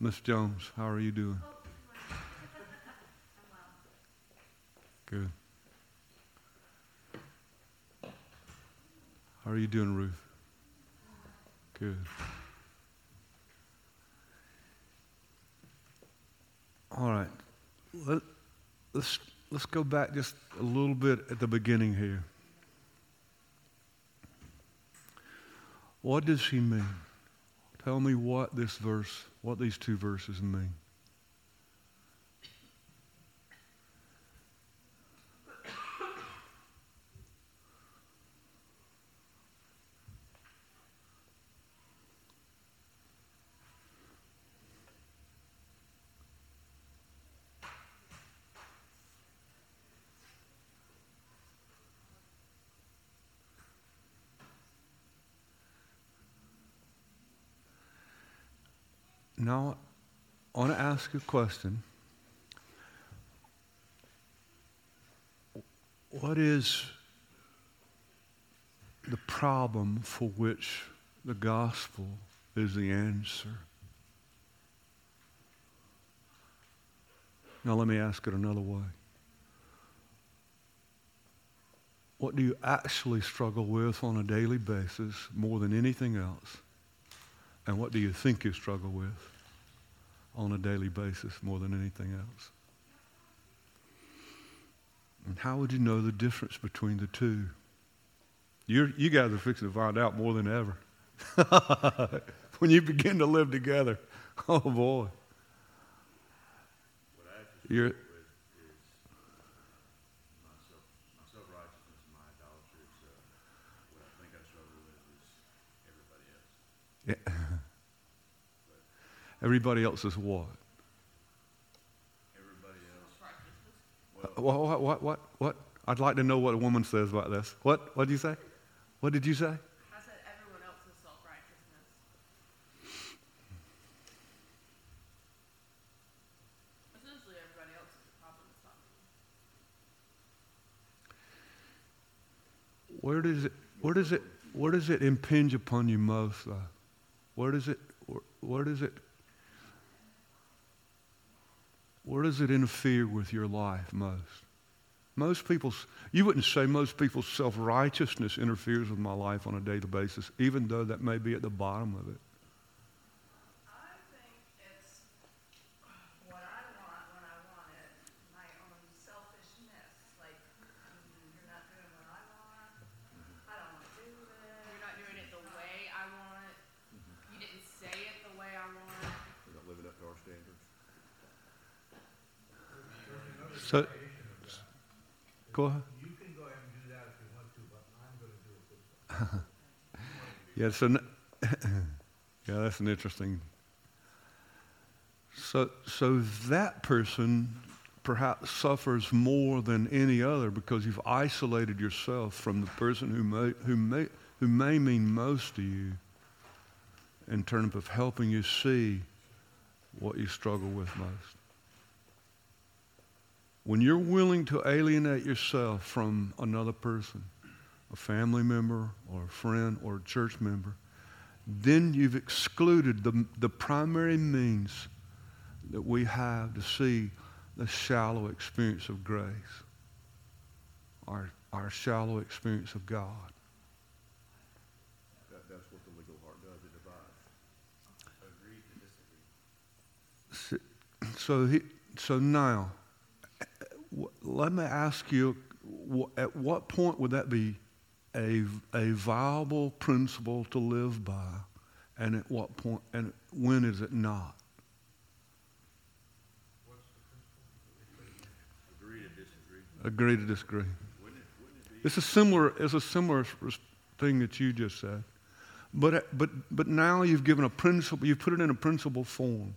Miss Jones, how are you doing? Good. How are you doing, Ruth? Good. All right. Let, let's, let's go back just a little bit at the beginning here. What does he mean? Tell me what this verse, what these two verses mean. Now, I want to ask a question. What is the problem for which the gospel is the answer? Now, let me ask it another way. What do you actually struggle with on a daily basis more than anything else? And what do you think you struggle with on a daily basis more than anything else? And how would you know the difference between the two? You're, you guys are fixing to find out more than ever. when you begin to live together, oh boy. You're, Yeah. Everybody else is what? Everybody else. Uh, What, what, what, what, what? I'd like to know what a woman says about this. What, what did you say? What did you say? I said everyone else is self righteousness. Essentially, everybody else is a problem. It's not me. Where does it, where does it, where does it impinge upon you most, though? Where does it, where, where does it, where does it interfere with your life most? Most people's, you wouldn't say most people's self-righteousness interferes with my life on a daily basis, even though that may be at the bottom of it. I think it's what I want when I want it, my own selfishness. Like, mm, you're not doing what I want. I don't want to do this. You're not doing it the way I want. You didn't say it the way I want. We're not living up to our standards. So, go ahead. You can go ahead and do that if you want to, but I'm going to do it this way. Yeah, so yeah, that's an interesting. So, so that person perhaps suffers more than any other because you've isolated yourself from the person who may, who may, who may mean most to you in terms of helping you see what you struggle with most. When you're willing to alienate yourself from another person, a family member or a friend or a church member, then you've excluded the, the primary means that we have to see the shallow experience of grace, our, our shallow experience of God. That, that's what the legal heart does. It divides. So, Agree to disagree. so, he, so now, let me ask you, at what point would that be a, a viable principle to live by? And at what point, and when is it not? Agree to disagree. Agree to disagree. Wouldn't it, wouldn't it? It's a similar, it's a similar thing that you just said. But, but, but now you've given a principle, you've put it in a principle form.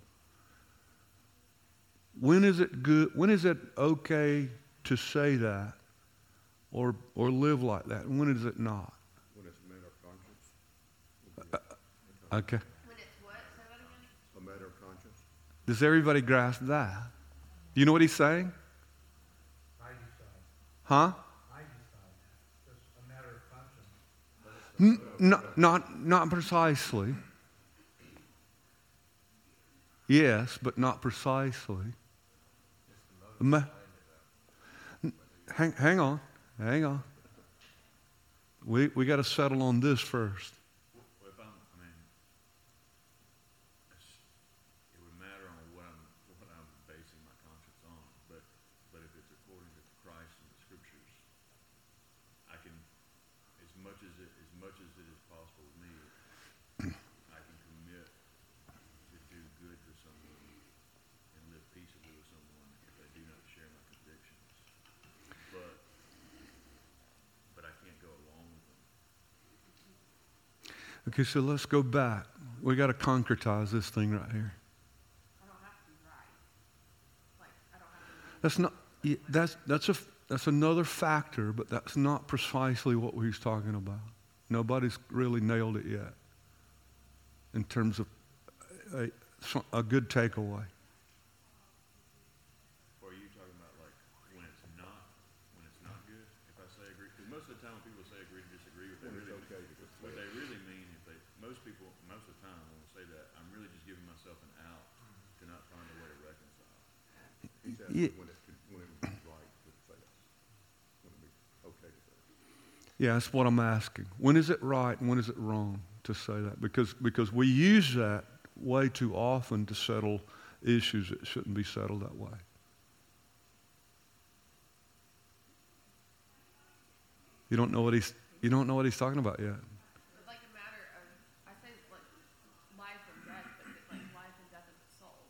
When is it good, when is it okay to say that or, or live like that? And when is it not? When it's a matter of conscience. Uh, okay. When it's what? Say that again. A matter of conscience. Does everybody grasp that? Do you know what he's saying? I decide. Huh? I decide. It's a matter of conscience. N- not, not, not precisely. Yes, but not precisely. Hang, hang on. Hang on. We, we got to settle on this first. Well, if I'm, I mean, it's, it would matter on what I'm, what I'm basing my conscience on, but, but if it's according to Christ and the scriptures, I can, as much as it, as much as it is possible with me, I can commit to do good to someone and live peaceably with someone if they do not share my convictions. But, but I can't go along with them. Okay, so let's go back. We got to concretize this thing right here. I don't have to be right. Like, I don't have to. That's not. That's that's a that's another factor, but that's not precisely what he's talking about. Nobody's really nailed it yet. In terms of a, a good takeaway. Or are you talking about like when it's not, when it's not good? If I say agree, because most of the time when people say agree to disagree, what they When it's really, okay to just what say they really mean, if they, most people, most of the time when they say that, I'm really just giving myself an out to not find a way to reconcile. He's Yeah. when when it would right to say that. When it be okay to say that. Yeah, that's what I'm asking. When is it right and when is it wrong to say that? Because because we use that way too often to settle issues that shouldn't be settled that way. You don't know what he's you don't know what he's talking about yet. It's like a matter of, I say like life and death, but it's like life and death of the soul.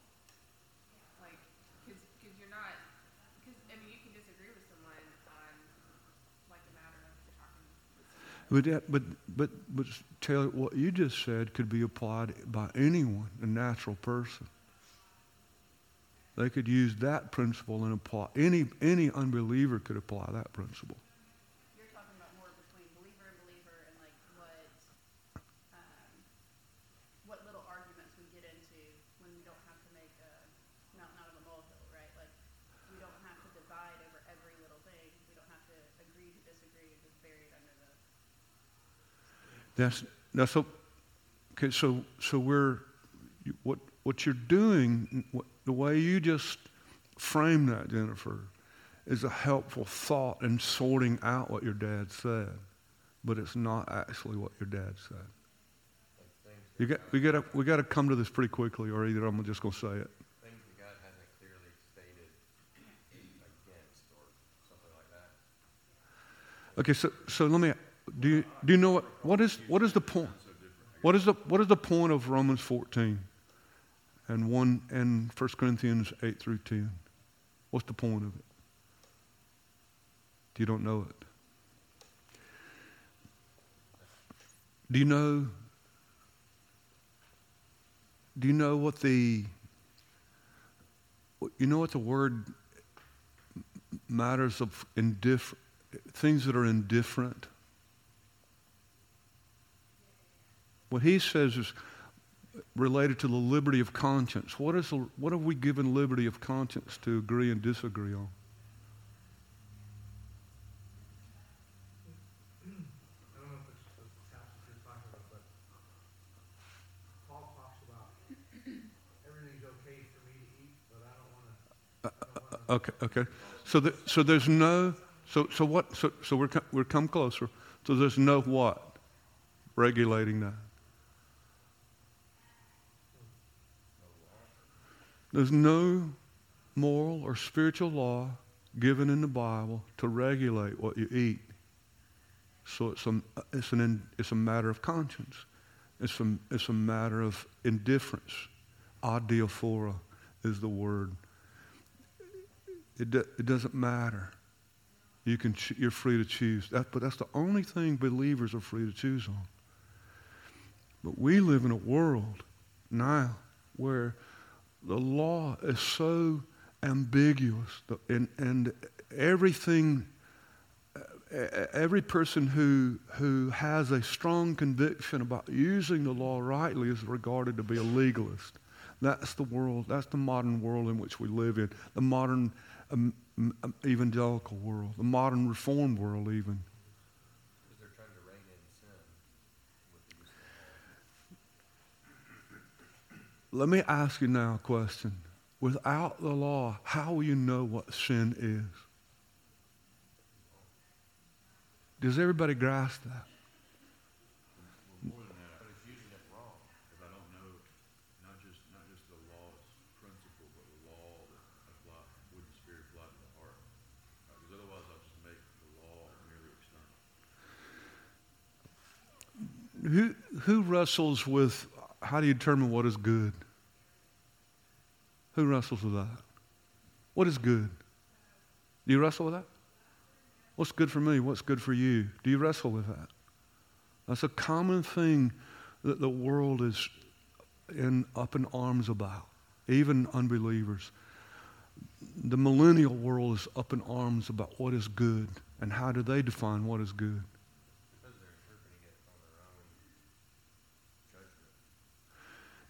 Like, cause, cause you're not, cause, I mean, you can disagree with someone on like a matter of talking with someone. But, that, but, but, but Taylor, what you just said could be applied by anyone, a natural person. They could use that principle and apply, any, any unbeliever could apply that principle. You're talking about more between believer and believer and like what, um, what little arguments we get into when we don't have to make a mountain out of a molehill, right? Like, we don't have to divide over every little thing. We don't have to agree to disagree and just bury it under the That's, okay, so, so we're, what, what you're doing, what, the way you just framed that, Jennifer, is a helpful thought in sorting out what your dad said, but it's not actually what your dad said. You got, we got to we got to come to this pretty quickly, or either I'm just going to say it. things that God hasn't clearly stated against or something like. Okay, so so let me. Do you do you know what what is what is the point? What is the what is the point of Romans 14 and one and 1 Corinthians 8 through 10? What's the point of it? You don't know it. Do you know? Do you know what the? You know what the word matters of indifferent things that are indifferent. What he says is related to the liberty of conscience. What is the, what have we given liberty of conscience to agree and disagree on? I don't know if it's the passage you're talking about, but Paul talks about everything's okay for me to eat, but I don't wanna, I don't wanna Okay, okay. So, the, so there's no. So, so what? So, so we're we're come closer. So there's no what regulating that. There's no moral or spiritual law given in the Bible to regulate what you eat. So it's a, it's, an, it's a matter of conscience. It's a, it's a matter of indifference. Adiaphora is the word. It, do, it doesn't matter. You can, you're free to choose. That, but that's the only thing believers are free to choose on. But we live in a world now where the law is so ambiguous, and, and everything, e- every person who, who has a strong conviction about using the law rightly is regarded to be a legalist. That's the world, that's the modern world in which we live in, the modern um, um, evangelical world, the modern reformed world, even. Because they're trying to rein in sin with the use of the law. Let me ask you now a question. Without the law, how will you know what sin is? Does everybody grasp that? Who, who wrestles with how do you determine what is good? Who wrestles with that? What is good? Do you wrestle with that? What's good for me? What's good for you? Do you wrestle with that? That's a common thing that the world is in, up in arms about, even unbelievers. The millennial world is up in arms about what is good and how do they define what is good. Because they're interpreting it on their own judgment.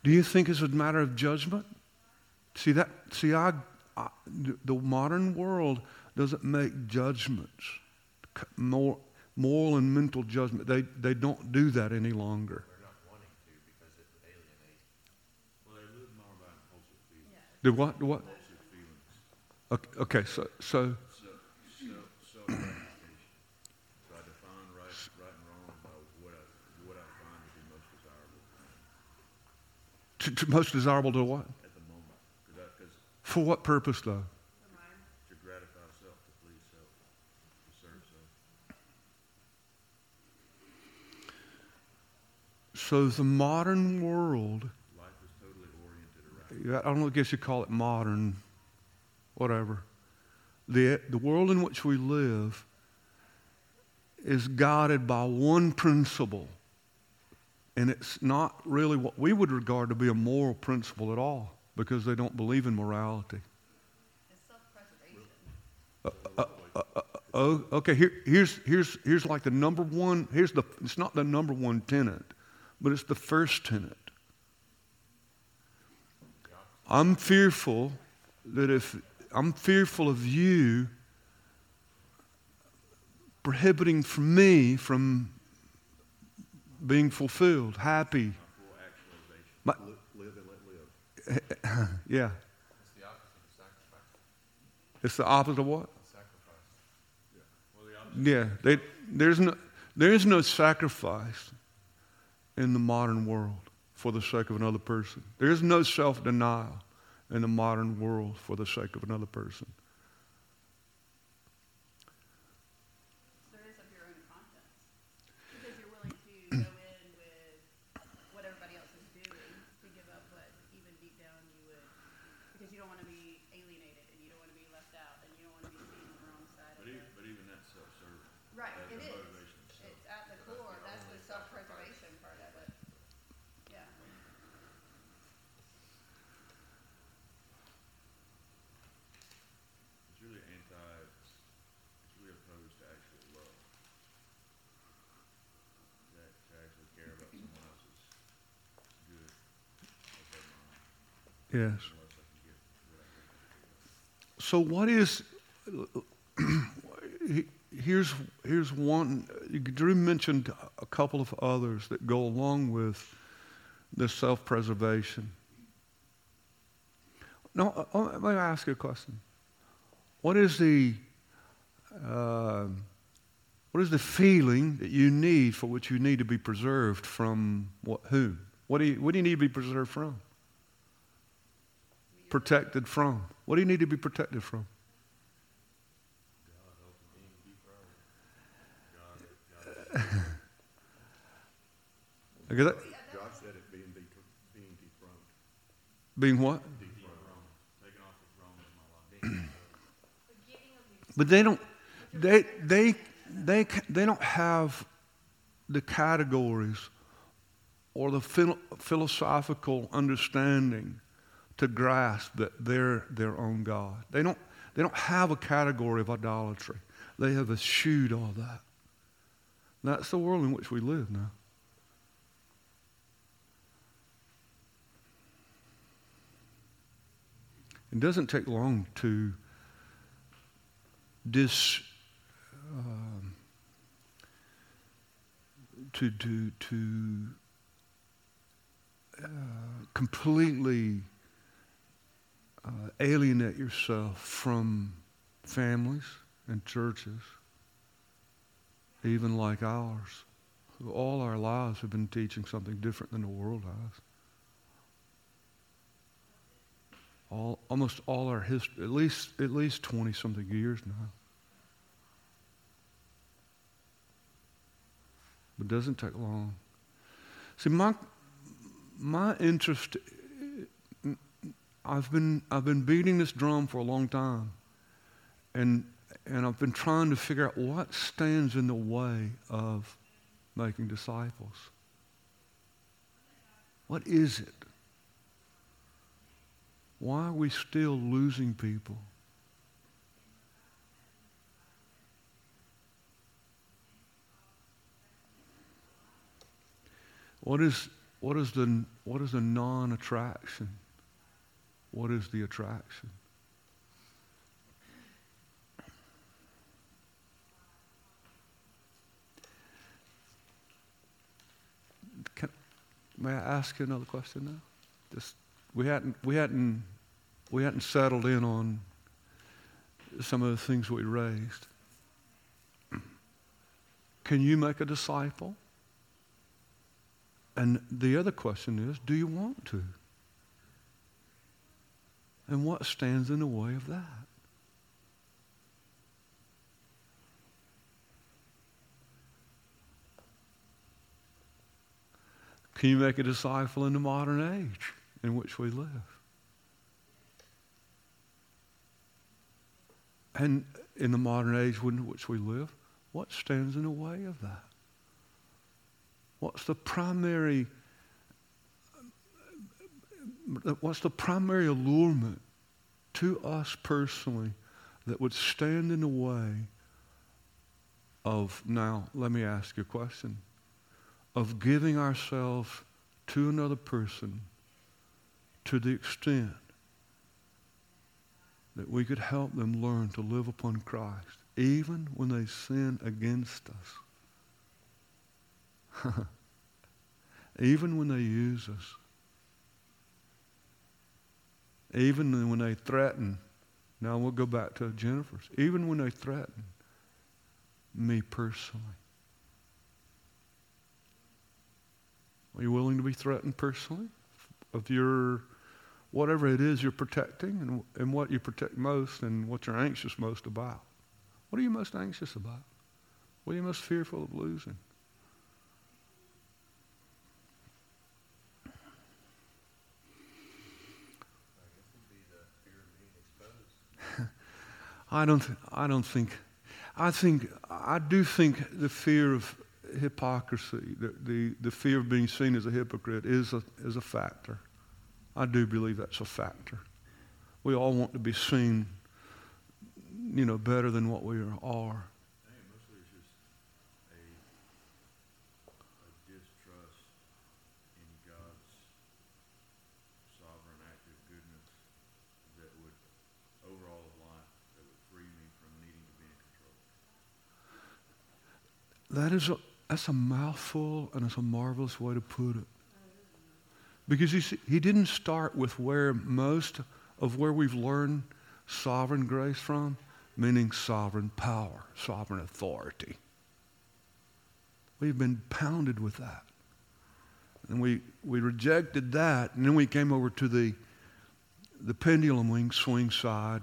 Do you think it's a matter of judgment? See that? See, I, I, the modern world doesn't make judgments, more moral and mental judgment. They they don't do that any longer. They're not wanting to because it would alienate. Well, they live more by impulsive feelings. Yeah. Do what? Do what? Impulsive feelings. Okay, okay, so so So, self, self-gratification. So I define right, right and wrong by what I, what I find to be most desirable to, to most desirable to what? at the moment. Because because For what purpose though? to gratify self, to please self, to serve self. So the modern world, Life is totally oriented around. I don't know, I guess you call it modern, whatever. The, the world in which we live is guided by one principle. And it's not really what we would regard to be a moral principle at all because they don't believe in morality. Oh, okay. Here, here's, here's, here's like the number one, here's the, it's not the number one tenant, but it's the first tenant. I'm fearful that if, I'm fearful of you prohibiting from me from being fulfilled, happy. My, Live and let live. yeah. It's the opposite of sacrifice. It's the opposite of what? Sacrifice. Well. Yeah, they, there's no, there is no sacrifice in the modern world for the sake of another person. There is no self denial in the modern world for the sake of another person. There is of your own conscience. Because you're willing to go in with what everybody else is doing to give up what even deep down you would, because you don't want to be alienated and you don't want to be left out and you don't want to be seen on the wrong side But of even, it. but even that's self-serving. Right, That's it the is. motivation of self. It's at the core, that's the self-preservation part of it. Yeah. It's really anti, it's really opposed to actual love. That, to actually care about someone else's good above mine, Yes. So, what is. Here's, here's one. Drew mentioned a couple of others that go along with this self preservation. No, uh, uh, let me ask you a question. What is the uh, what is the feeling that you need for which you need to be preserved from what who? What do you what do you need to be preserved from? Protected from. What do you need to be protected from? God said it being, being dethroned. being what? Taking off the throne of my life. But they don't. They they they they don't have the categories or the philosophical understanding to grasp that they're their own God. They don't. They don't have a category of idolatry. They have eschewed all that. That's the world in which we live now. It doesn't take long to dis um, to to to uh, completely uh, alienate yourself from families and churches, even like ours, who all our lives have been teaching something different than the world has. All, almost all our history, at least at least twenty something years now. But it doesn't take long. See, my my interest I've been I've been beating this drum for a long time. And and I've been trying to figure out what stands in the way of making disciples. What is it? Why are we still losing people? What is, what is the, what is the non attraction? What is the attraction? Can, may I ask you another question now? Just we hadn't we hadn't we hadn't settled in on some of the things we raised. Can you make a disciple? And the other question is, do you want to? And what stands in the way of that? Can you make a disciple in the modern age in which we live? And in the modern age in which we live, what stands in the way of that? What's the primary what's the primary allurement to us personally that would stand in the way of now let me ask you a question of giving ourselves to another person to the extent that we could help them learn to live upon Christ, even when they sin against us, even when they use us, even when they threaten. Now we'll go back to Jennifer's. Even when they threaten me personally. Are you willing to be threatened personally of your whatever it is you're protecting and, and what you protect most and what you're anxious most about? What are you most anxious about? What are you most fearful of losing? I guess it'd be the fear of being exposed. I don't, I don't think, I think, I do think the fear of hypocrisy, the, the, the fear of being seen as a hypocrite is a, is a factor. I do believe that's a factor. We all want to be seen, you know, better than what we are. I think mostly it's just a, a distrust in God's sovereign active goodness that would, over all of life, that would free me from needing to be in control. That is a, that's a mouthful and it's a marvelous way to put it. Because you see, he didn't start with where most of where we've learned sovereign grace from, meaning sovereign power, sovereign authority. We've been pounded with that. And we, we rejected that, and then we came over to the, the pendulum wing swing side,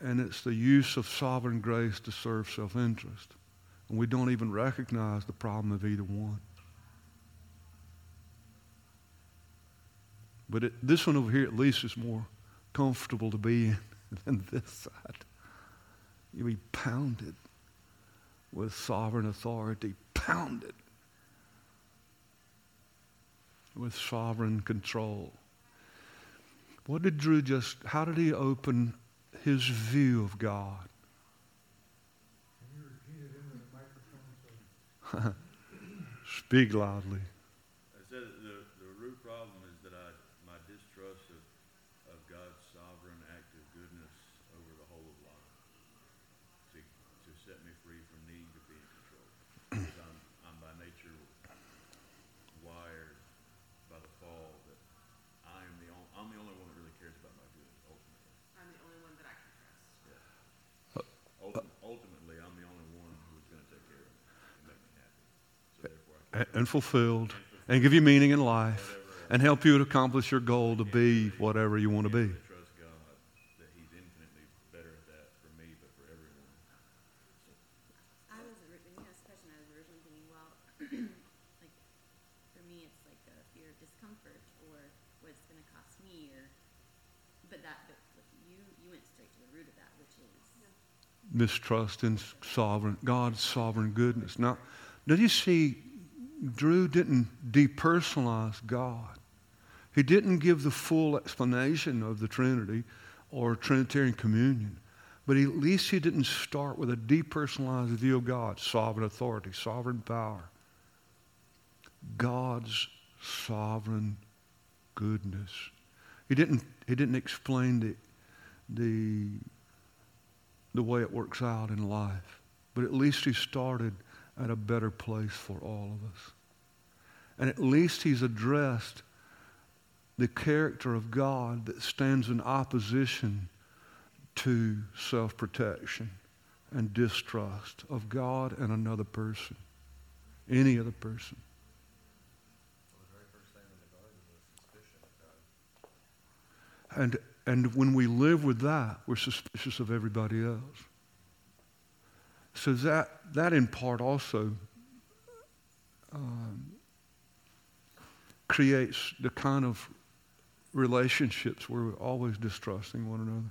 and it's the use of sovereign grace to serve self interest. And we don't even recognize the problem of either one. But it, this one over here, at least, is more comfortable to be in than this side. You be pounded with sovereign authority, pounded with sovereign control. What did Drew just, how did he open his view of God? Can you repeat it into the microphone so Speak loudly. I said that the, the root problem is that I, my distrust of, of God's sovereign active goodness over the whole of life to, to set me free from needing to be in control. Because I'm, I'm by nature wired by the fall that a- and fulfilled and give you meaning in life and help you to accomplish your goal to be whatever you want to be. to trust God that He's infinitely better at that for me, but for everyone. I was, ori- when you asked the question, I was originally thinking, well, like, for me, it's like a fear of discomfort or what gonna cost me or, but that, but you, you went straight to the root of that, which is, Mistrust in sovereign, God's sovereign goodness. Now, did you see, Drew didn't depersonalize God. He didn't give the full explanation of the Trinity or Trinitarian communion. But at least he didn't start with a depersonalized view of God, sovereign authority, sovereign power. God's sovereign goodness. He didn't, he didn't explain the, the, the way it works out in life. But at least he started at a better place for all of us. And at least he's addressed the character of God that stands in opposition to self protection and distrust of God and another person, any other person. And, and when we live with that, we're suspicious of everybody else. So that, that in part also um, creates the kind of relationships where we're always distrusting one another.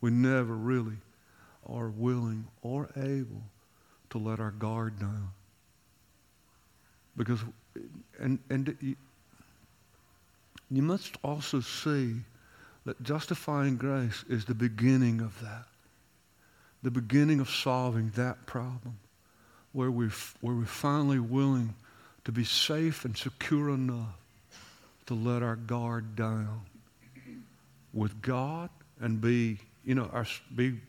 We never really are willing or able to let our guard down. Because, and, and you, you must also see that justifying grace is the beginning of that. The beginning of solving that problem where we're, where we're finally willing to be safe and secure enough to let our guard down with God and be, you know, our, be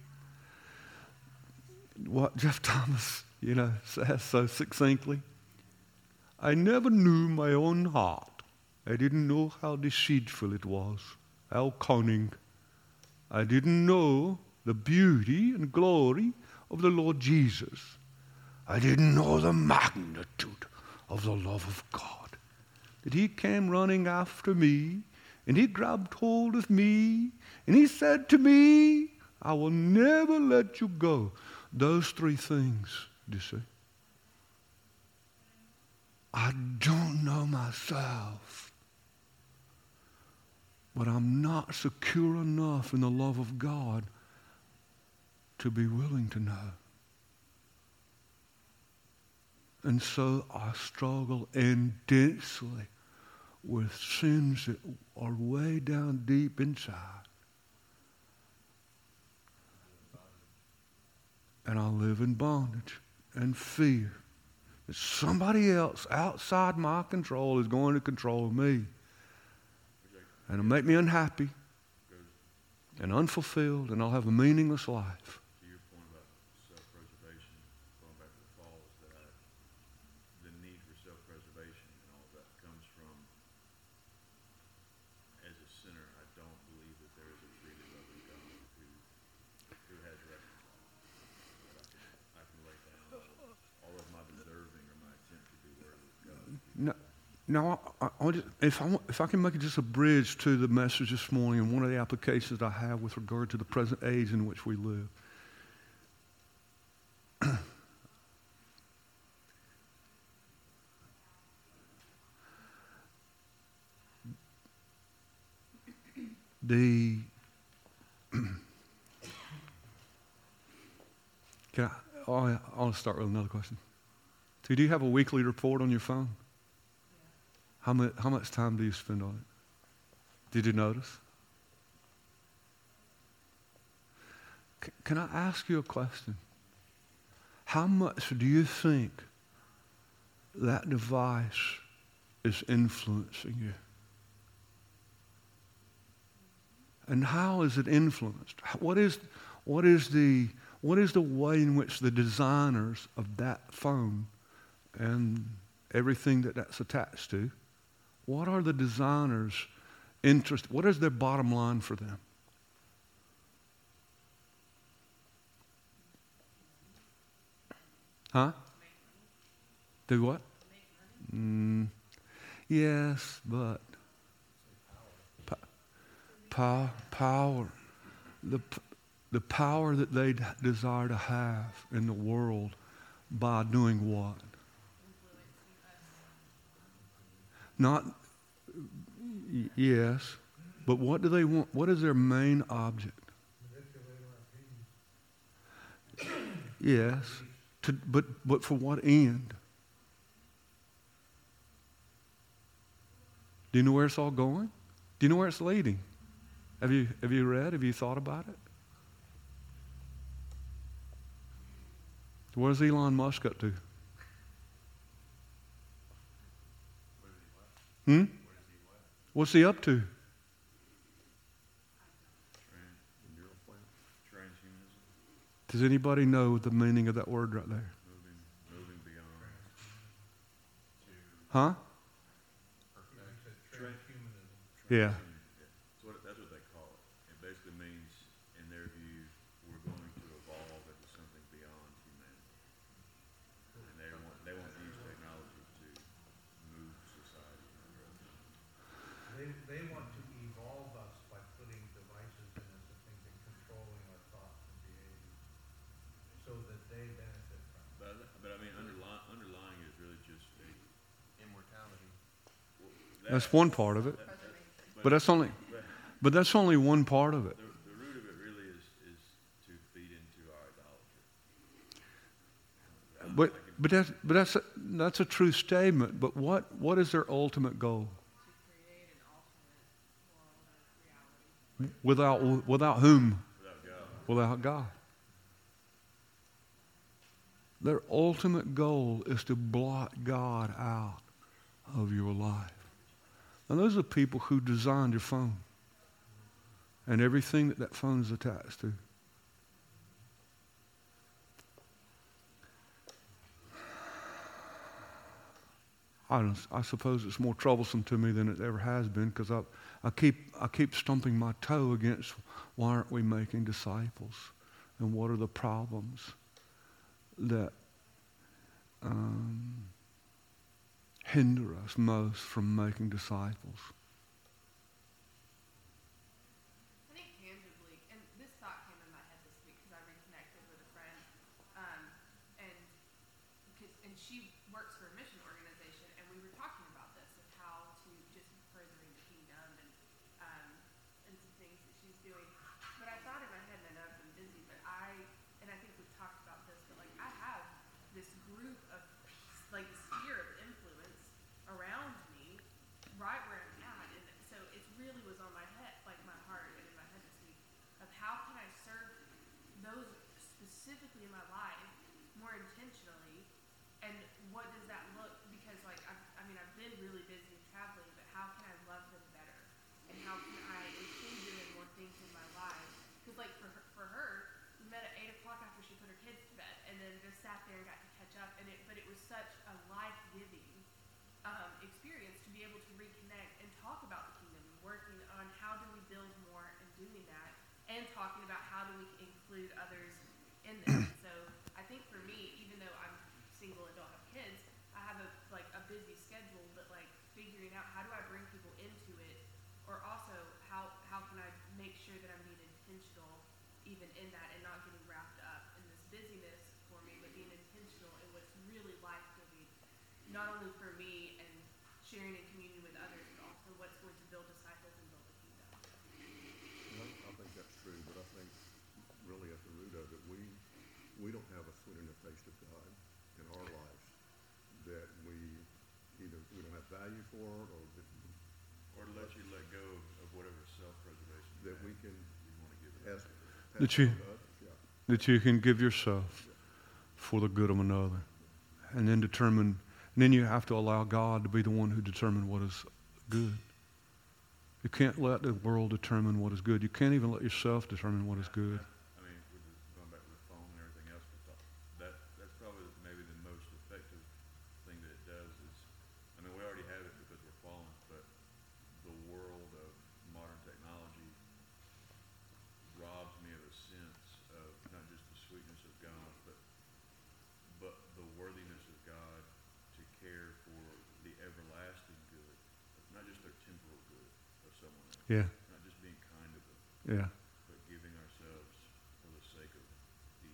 what Jeff Thomas, you know, says so succinctly. I never knew my own heart. I didn't know how deceitful it was, how cunning. I didn't know the beauty and glory of the Lord Jesus. I didn't know the magnitude of the love of God. That He came running after me, and He grabbed hold of me, and He said to me, I will never let you go. Those three things, do you see? I don't know myself, but I'm not secure enough in the love of God to be willing to know. And so I struggle intensely with sins that are way down deep inside. And I live in bondage and fear that somebody else outside my control is going to control me. And it'll make me unhappy and unfulfilled, and I'll have a meaningless life. To your point about self-preservation, going back to the falls, that I, the need for self-preservation and all of that comes from, as a sinner, I don't believe that there is a freely loving God who, who has reconciled. That I can, I can lay down all of my deserving or my attempt to be worthy of God. No, now, I, I, just, if, I, if I can make it just a bridge to the message this morning and one of the applications I have with regard to the present age in which we live. the can I, oh, I, I'll start with another question. Do you have a weekly report on your phone? How much, how much time do you spend on it? Did you notice? C- can I ask you a question? How much do you think that device is influencing you? And how is it influenced? What is, what is, the, what is the way in which the designers of that phone and everything that that's attached to, what are the designers' interest? What is their bottom line for them? Huh? Do what? Mm. Yes, but po- power, power, the, the power that they desire to have in the world by doing what? Not, yes, but what do they want? What is their main object? Yes, to, but, but for what end? Do you know where it's all going? Do you know where it's leading? Have you, have you read? Have you thought about it? Where's Elon Musk up to? Hmm? What's he up to? Does anybody know the meaning of that word right there? moving, moving beyond. Huh? Yeah. That's what, that's what they call it. It basically means, in their view, we're going to evolve into something beyond humanity. And they want, they want to use technology to move society in that direction. They, they want to evolve us by putting devices in us and things and controlling our thoughts and behavior so that they benefit from it. But, I- but I mean, underlying, underlying is really just a, Immortality. That's one part of it. But that's only, but that's only one part of it. the, the root of it really is, is to feed into our idolatry. But, but, that's, but that's, a, that's a true statement. But what, what is their ultimate goal? Without, without whom? Without God. Their ultimate goal is to blot God out of your life. And those are people who designed your phone and everything that that phone is attached to. I, I suppose it's more troublesome to me than it ever has been because I, I, keep, I keep stumping my toe against why aren't we making disciples and what are the problems that um, hinder us most from making disciples. I think tangibly, and this thought came in my head this week because I reconnected with a friend, um, and because and she works for a mission organization, and we were talking about this of how to just furthering the kingdom and um, and some things that she's doing. But I thought in my head, and I know I've been busy, but I and I think we've talked about this, but like I have this group of like sphere of influence around me right where I'm at. And so it really was on my head, like my heart and in my head this week, of how can I serve those specifically in my life more intentionally, and what does that look? Because like I've, I mean, I've been really busy traveling, but how can I love them better? And how can I include them in more things in my life? Because like for her, for her, we met at eight o'clock after she put her kids to bed, and then just sat there and got to catch up. And it, but it was such a life giving um, experience to be able to reconnect and talk about the kingdom and working on how do we build more and doing that and talking about how do we include others in this. so I think for me, even though I'm single and don't have kids, I have a like a busy schedule, but like figuring out how do I bring people into it or also how how can I make sure that I'm being intentional even in that and not getting wrapped up in this busyness for me, but being intentional in what's really life giving not only for me and sharing in communion with others, but also what's going to build disciples and build the kingdom. I, I think that's true, but I think really at the root of it, we, we don't have a foot in the face of God in our lives that we either, we don't have value for it or that, Or to let you let go of whatever self-preservation you that have, we can you want to give it. pass, That you- on to others, yeah. that you can give yourself for the good of another and then determine and then you have to allow god to be the one who determines what is good. You can't let the world determine what is good. You can't even let yourself determine what is good I mean, with the, going back to the phone and everything else, we talked, that, that's probably maybe the most effective thing that it does is, I mean, we already have it because we're fallen, but the world of modern technology robs me of a sense of not just the sweetness of God, but, but the worthiness of God to care for the everlasting good Yeah, not just being kind to them, yeah. but giving ourselves for the sake of the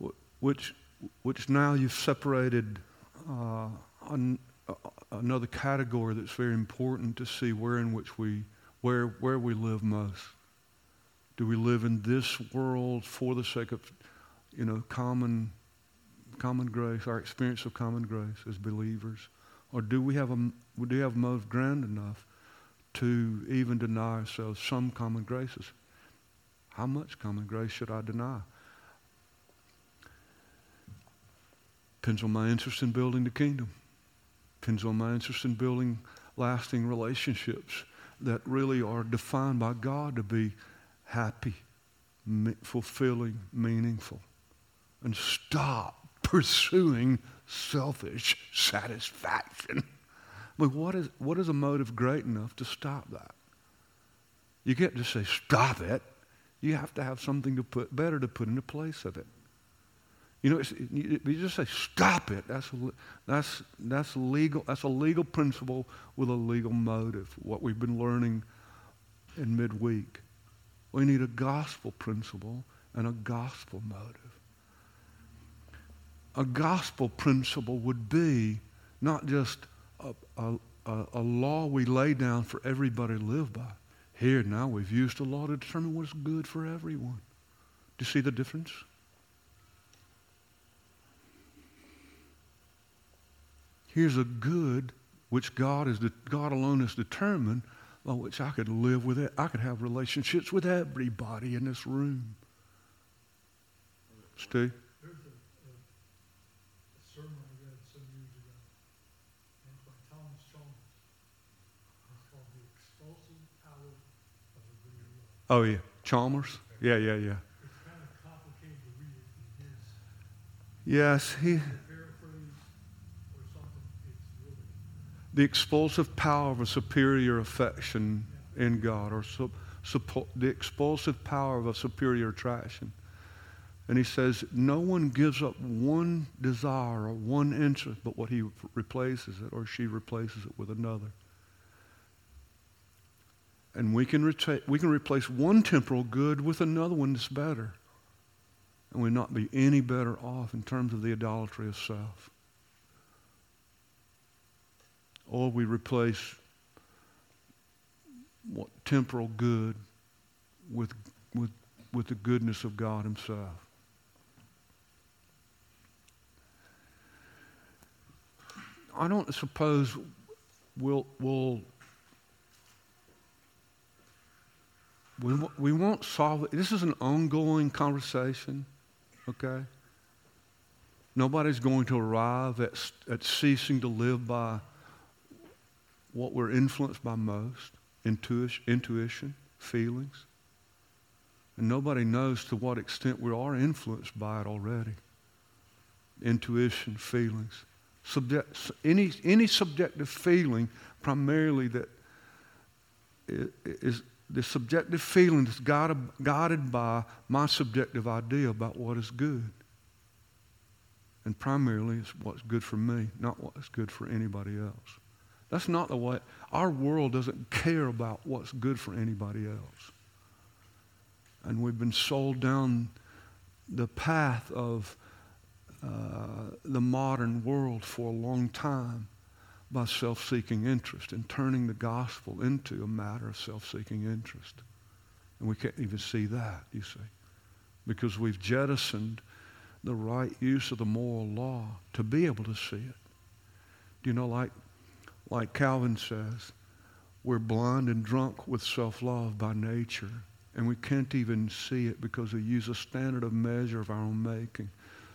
eternal. Which, which now you've separated uh, an, uh, another category that's very important to see where in which we, where, where we live most. Do we live in this world for the sake of, you know, common, common grace, our experience of common grace as believers? Or do we have a, do we have motive grand enough to even deny ourselves some common graces? How much common grace should I deny? Depends on my interest in building the kingdom. Depends on my interest in building lasting relationships that really are defined by God to be happy, fulfilling, meaningful. And stop pursuing selfish satisfaction. But what is, what is a motive great enough to stop that? You can't just say, stop it. You have to have something to put, better to put in the place of it. You know, you, you just say, stop it. That's, that's, that's, legal, that's a legal principle with a legal motive, what we've been learning in midweek. We need a gospel principle and a gospel motive. A gospel principle would be not just a, a, a, law we lay down for everybody to live by. Here now we've used a law to determine what's good for everyone. Do you see the difference? Here's a good which God is de- God alone is determined by which I could live with it. I could have relationships with everybody in this room. Steve? There's a, a, a sermon I read some years ago, and it's by Thomas Chalmers. It's called The Explosive Power of a Greater Love. Oh yeah, Chalmers. Yeah, yeah, yeah. Yes, he. The explosive power of a superior affection in God, or su- the explosive power of a superior attraction. And he says, no one gives up one desire or one interest, but what he replaces it, or she replaces it with another. And we can, retra- we can replace one temporal good with another one that's better. And we not be any better off in terms of the idolatry of self. Or we replace what temporal good with, with, with the goodness of God Himself. I don't suppose we'll, we'll we, we won't solve it. This is an ongoing conversation, okay? Nobody's going to arrive at, at ceasing to live by what we're influenced by most intuition, feelings. And nobody knows to what extent we are influenced by it already. Intuition, feelings. Subject, any, any subjective feeling, primarily that is the subjective feeling that's guided, guided by my subjective idea about what is good. And primarily it's what's good for me, not what's good for anybody else. That's not the way. Our world doesn't care about what's good for anybody else. And we've been sold down the path of uh, the modern world for a long time by self seeking interest and turning the gospel into a matter of self seeking interest. And we can't even see that, you see, because we've jettisoned the right use of the moral law to be able to see it. Do you know, like, like Calvin says, we're blind and drunk with self love by nature, and we can't even see it because we use a standard of measure of our own making.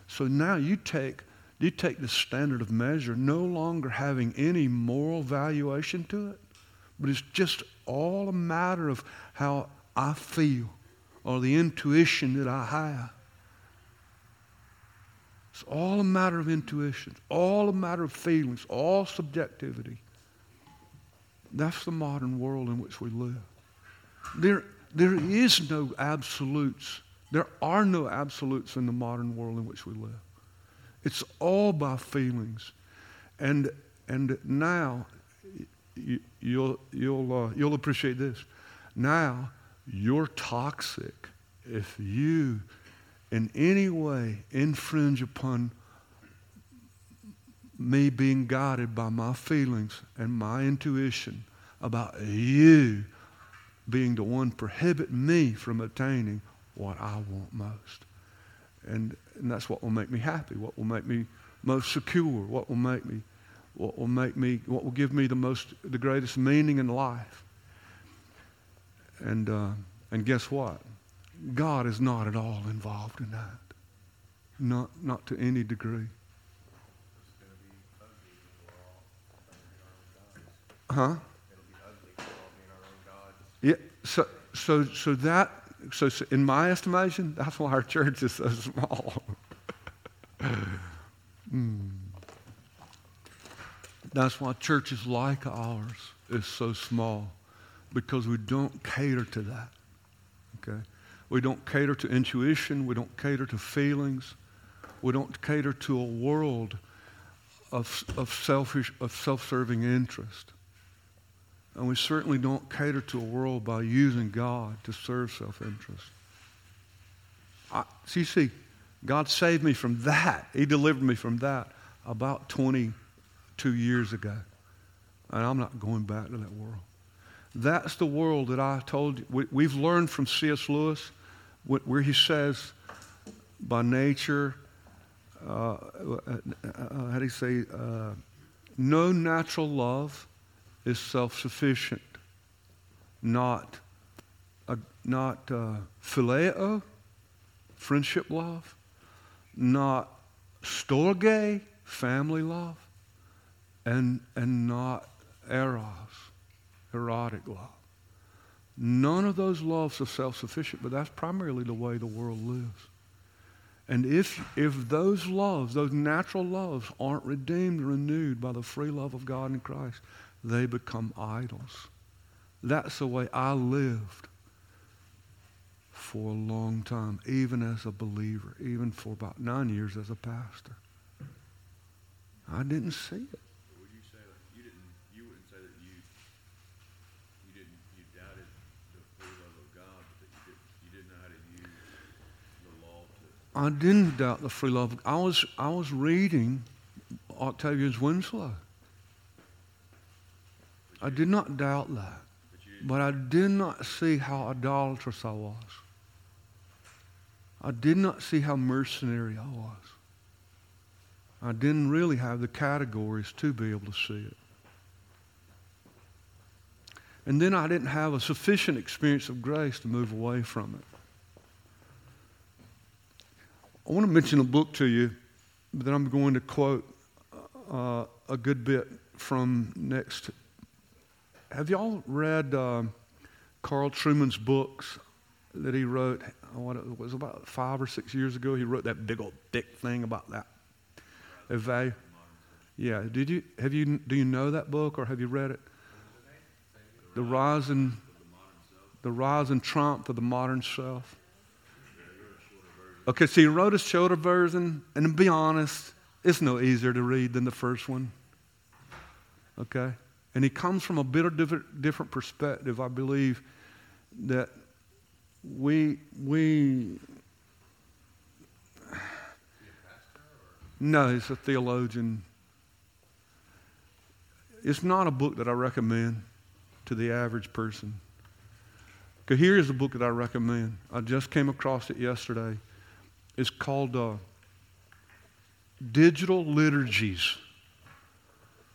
So now you take you take the standard of measure no longer having any moral valuation to it, but it's just all a matter of how I feel or the intuition that I have. It's all a matter of intuition, all a matter of feelings, all subjectivity. That's the modern world in which we live. There, there is no absolutes. There are no absolutes in the modern world in which we live. It's all by feelings. And, and now, you, you'll, you'll, uh, you'll appreciate this. Now, you're toxic if you in any way infringe upon me being guided by my feelings and my intuition about you being the one prohibit me from attaining what I want most. And, and that's what will make me happy, what will make me most secure, what will make me, what will make me, what will give me the most, the greatest meaning in life. And, uh, and guess what? God is not at all involved in that. Not, not to any degree. It's gonna be ugly when we're all trying to be our own gods. Huh? It'll be ugly when we're all being our own gods. Yeah, so, so, so that, so, so in my estimation, that's why our church is so small. Hmm. That's why churches like ours is so small, because we don't cater to that. Okay? We don't cater to intuition. We don't cater to feelings. We don't cater to a world of, of, selfish, of self-serving interest. And we certainly don't cater to a world by using God to serve self interest. See, see, God saved me from that. He delivered me from that about 22 years ago. And I'm not going back to that world. That's the world that I told you. We, we've learned from C.S. Lewis where he says, by nature, uh, uh, uh, how do you say, uh, no natural love is self-sufficient, not, uh, not uh, phileo, friendship love, not storge, family love, and, and not eros, erotic love. None of those loves are self-sufficient, but that's primarily the way the world lives. And if, if those loves, those natural loves, aren't redeemed renewed by the free love of God in Christ, they become idols. That's the way I lived for a long time, even as a believer, even for about nine years as a pastor. I didn't see it. Would you say that you didn't, you wouldn't say that you, you didn't, you doubted the free love of God, but that you, did, you didn't know how to use the law to, I didn't doubt the free love. I was, I was reading Octavius Winslow. I did not doubt that. but I did not see how idolatrous I was. I did not see how mercenary I was. I didn't really have the categories to be able to see it. And then I didn't have a sufficient experience of grace to move away from it. I want to mention a book to you that I'm going to quote uh, a good bit from next. Have y'all read uh, Carl Trueman's books that he wrote? What it was about five or six years ago. He wrote that big old thick thing about that. Evalu- yeah. Did you have you do you know that book or have you read it? The rise and the rise and triumph of the modern self. Okay, so he wrote a shorter version, and to be honest, it's no easier to read than the first one. Okay? And he comes from a bit of different, different perspective, I believe, that we, we, no, he's a theologian. It's not a book that I recommend to the average person. Okay, here is a book that I recommend. I just came across it yesterday. It's called uh, Digital Liturgies.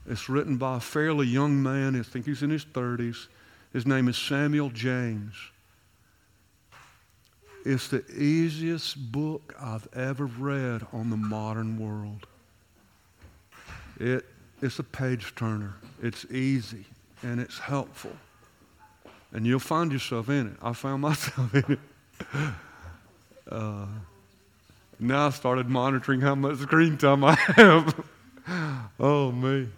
It's written by a fairly young man. I think he's in his 30s. His name is Samuel James. It's the easiest book I've ever read on the modern world. It, it's a page turner. It's easy and it's helpful. And you'll find yourself in it. I found myself in it. Uh, now I started monitoring how much screen time I have. oh, me.